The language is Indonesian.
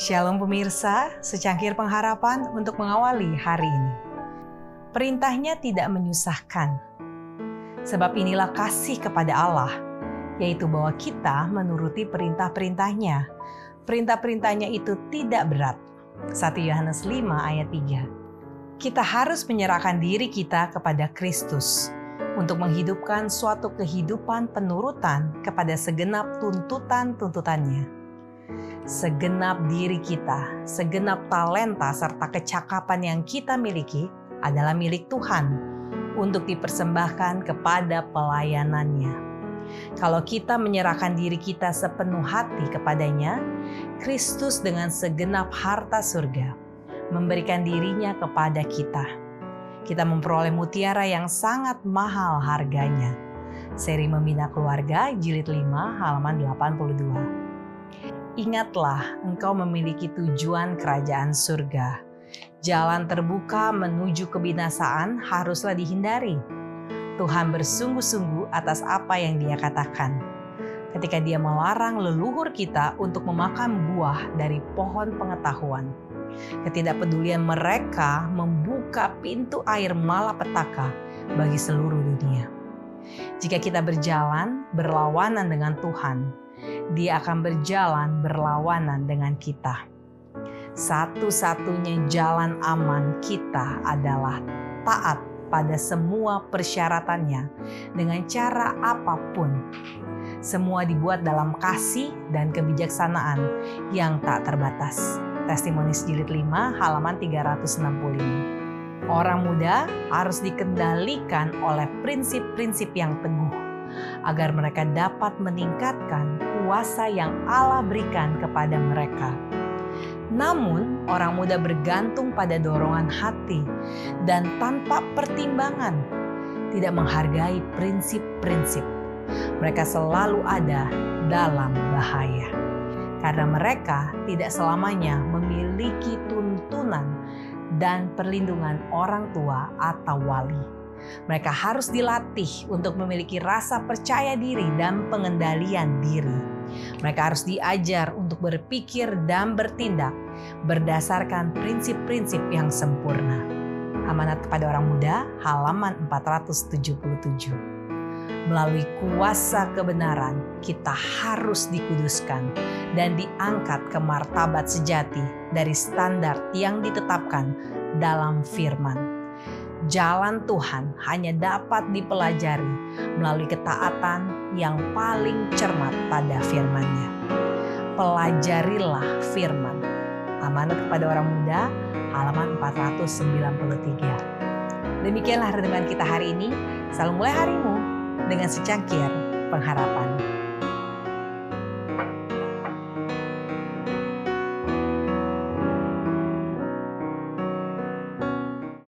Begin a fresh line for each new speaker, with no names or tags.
Shalom pemirsa, secangkir pengharapan untuk mengawali hari ini. Perintahnya tidak menyusahkan, sebab inilah kasih kepada Allah, yaitu bahwa kita menuruti perintah-perintahnya. Perintah-perintahnya itu tidak berat. 1 Yohanes 5 ayat 3. Kita harus menyerahkan diri kita kepada Kristus untuk menghidupkan suatu kehidupan penurutan kepada segenap tuntutan-tuntutannya segenap diri kita, segenap talenta serta kecakapan yang kita miliki adalah milik Tuhan untuk dipersembahkan kepada pelayanannya. Kalau kita menyerahkan diri kita sepenuh hati kepadanya, Kristus dengan segenap harta surga memberikan dirinya kepada kita. Kita memperoleh mutiara yang sangat mahal harganya. Seri Membina Keluarga jilid 5 halaman 82. Ingatlah, engkau memiliki tujuan kerajaan surga. Jalan terbuka menuju kebinasaan haruslah dihindari. Tuhan bersungguh-sungguh atas apa yang Dia katakan. Ketika Dia melarang leluhur kita untuk memakan buah dari pohon pengetahuan, ketidakpedulian mereka membuka pintu air malapetaka bagi seluruh dunia. Jika kita berjalan berlawanan dengan Tuhan, dia akan berjalan berlawanan dengan kita. Satu-satunya jalan aman kita adalah taat pada semua persyaratannya dengan cara apa pun. Semua dibuat dalam kasih dan kebijaksanaan yang tak terbatas. Testimonis jilid 5 halaman 365. Orang muda harus dikendalikan oleh prinsip-prinsip yang teguh agar mereka dapat meningkatkan kuasa yang Allah berikan kepada mereka. Namun, orang muda bergantung pada dorongan hati dan tanpa pertimbangan, tidak menghargai prinsip-prinsip. Mereka selalu ada dalam bahaya karena mereka tidak selamanya memiliki tuntunan dan perlindungan orang tua atau wali. Mereka harus dilatih untuk memiliki rasa percaya diri dan pengendalian diri. Mereka harus diajar untuk berpikir dan bertindak berdasarkan prinsip-prinsip yang sempurna. Amanat kepada orang muda, halaman 477 melalui kuasa kebenaran, kita harus dikuduskan dan diangkat ke martabat sejati dari standar yang ditetapkan dalam firman jalan Tuhan hanya dapat dipelajari melalui ketaatan yang paling cermat pada firman-Nya. Pelajarilah firman. Amanat kepada orang muda, halaman 493. Demikianlah renungan kita hari ini. Selalu mulai harimu dengan secangkir pengharapan.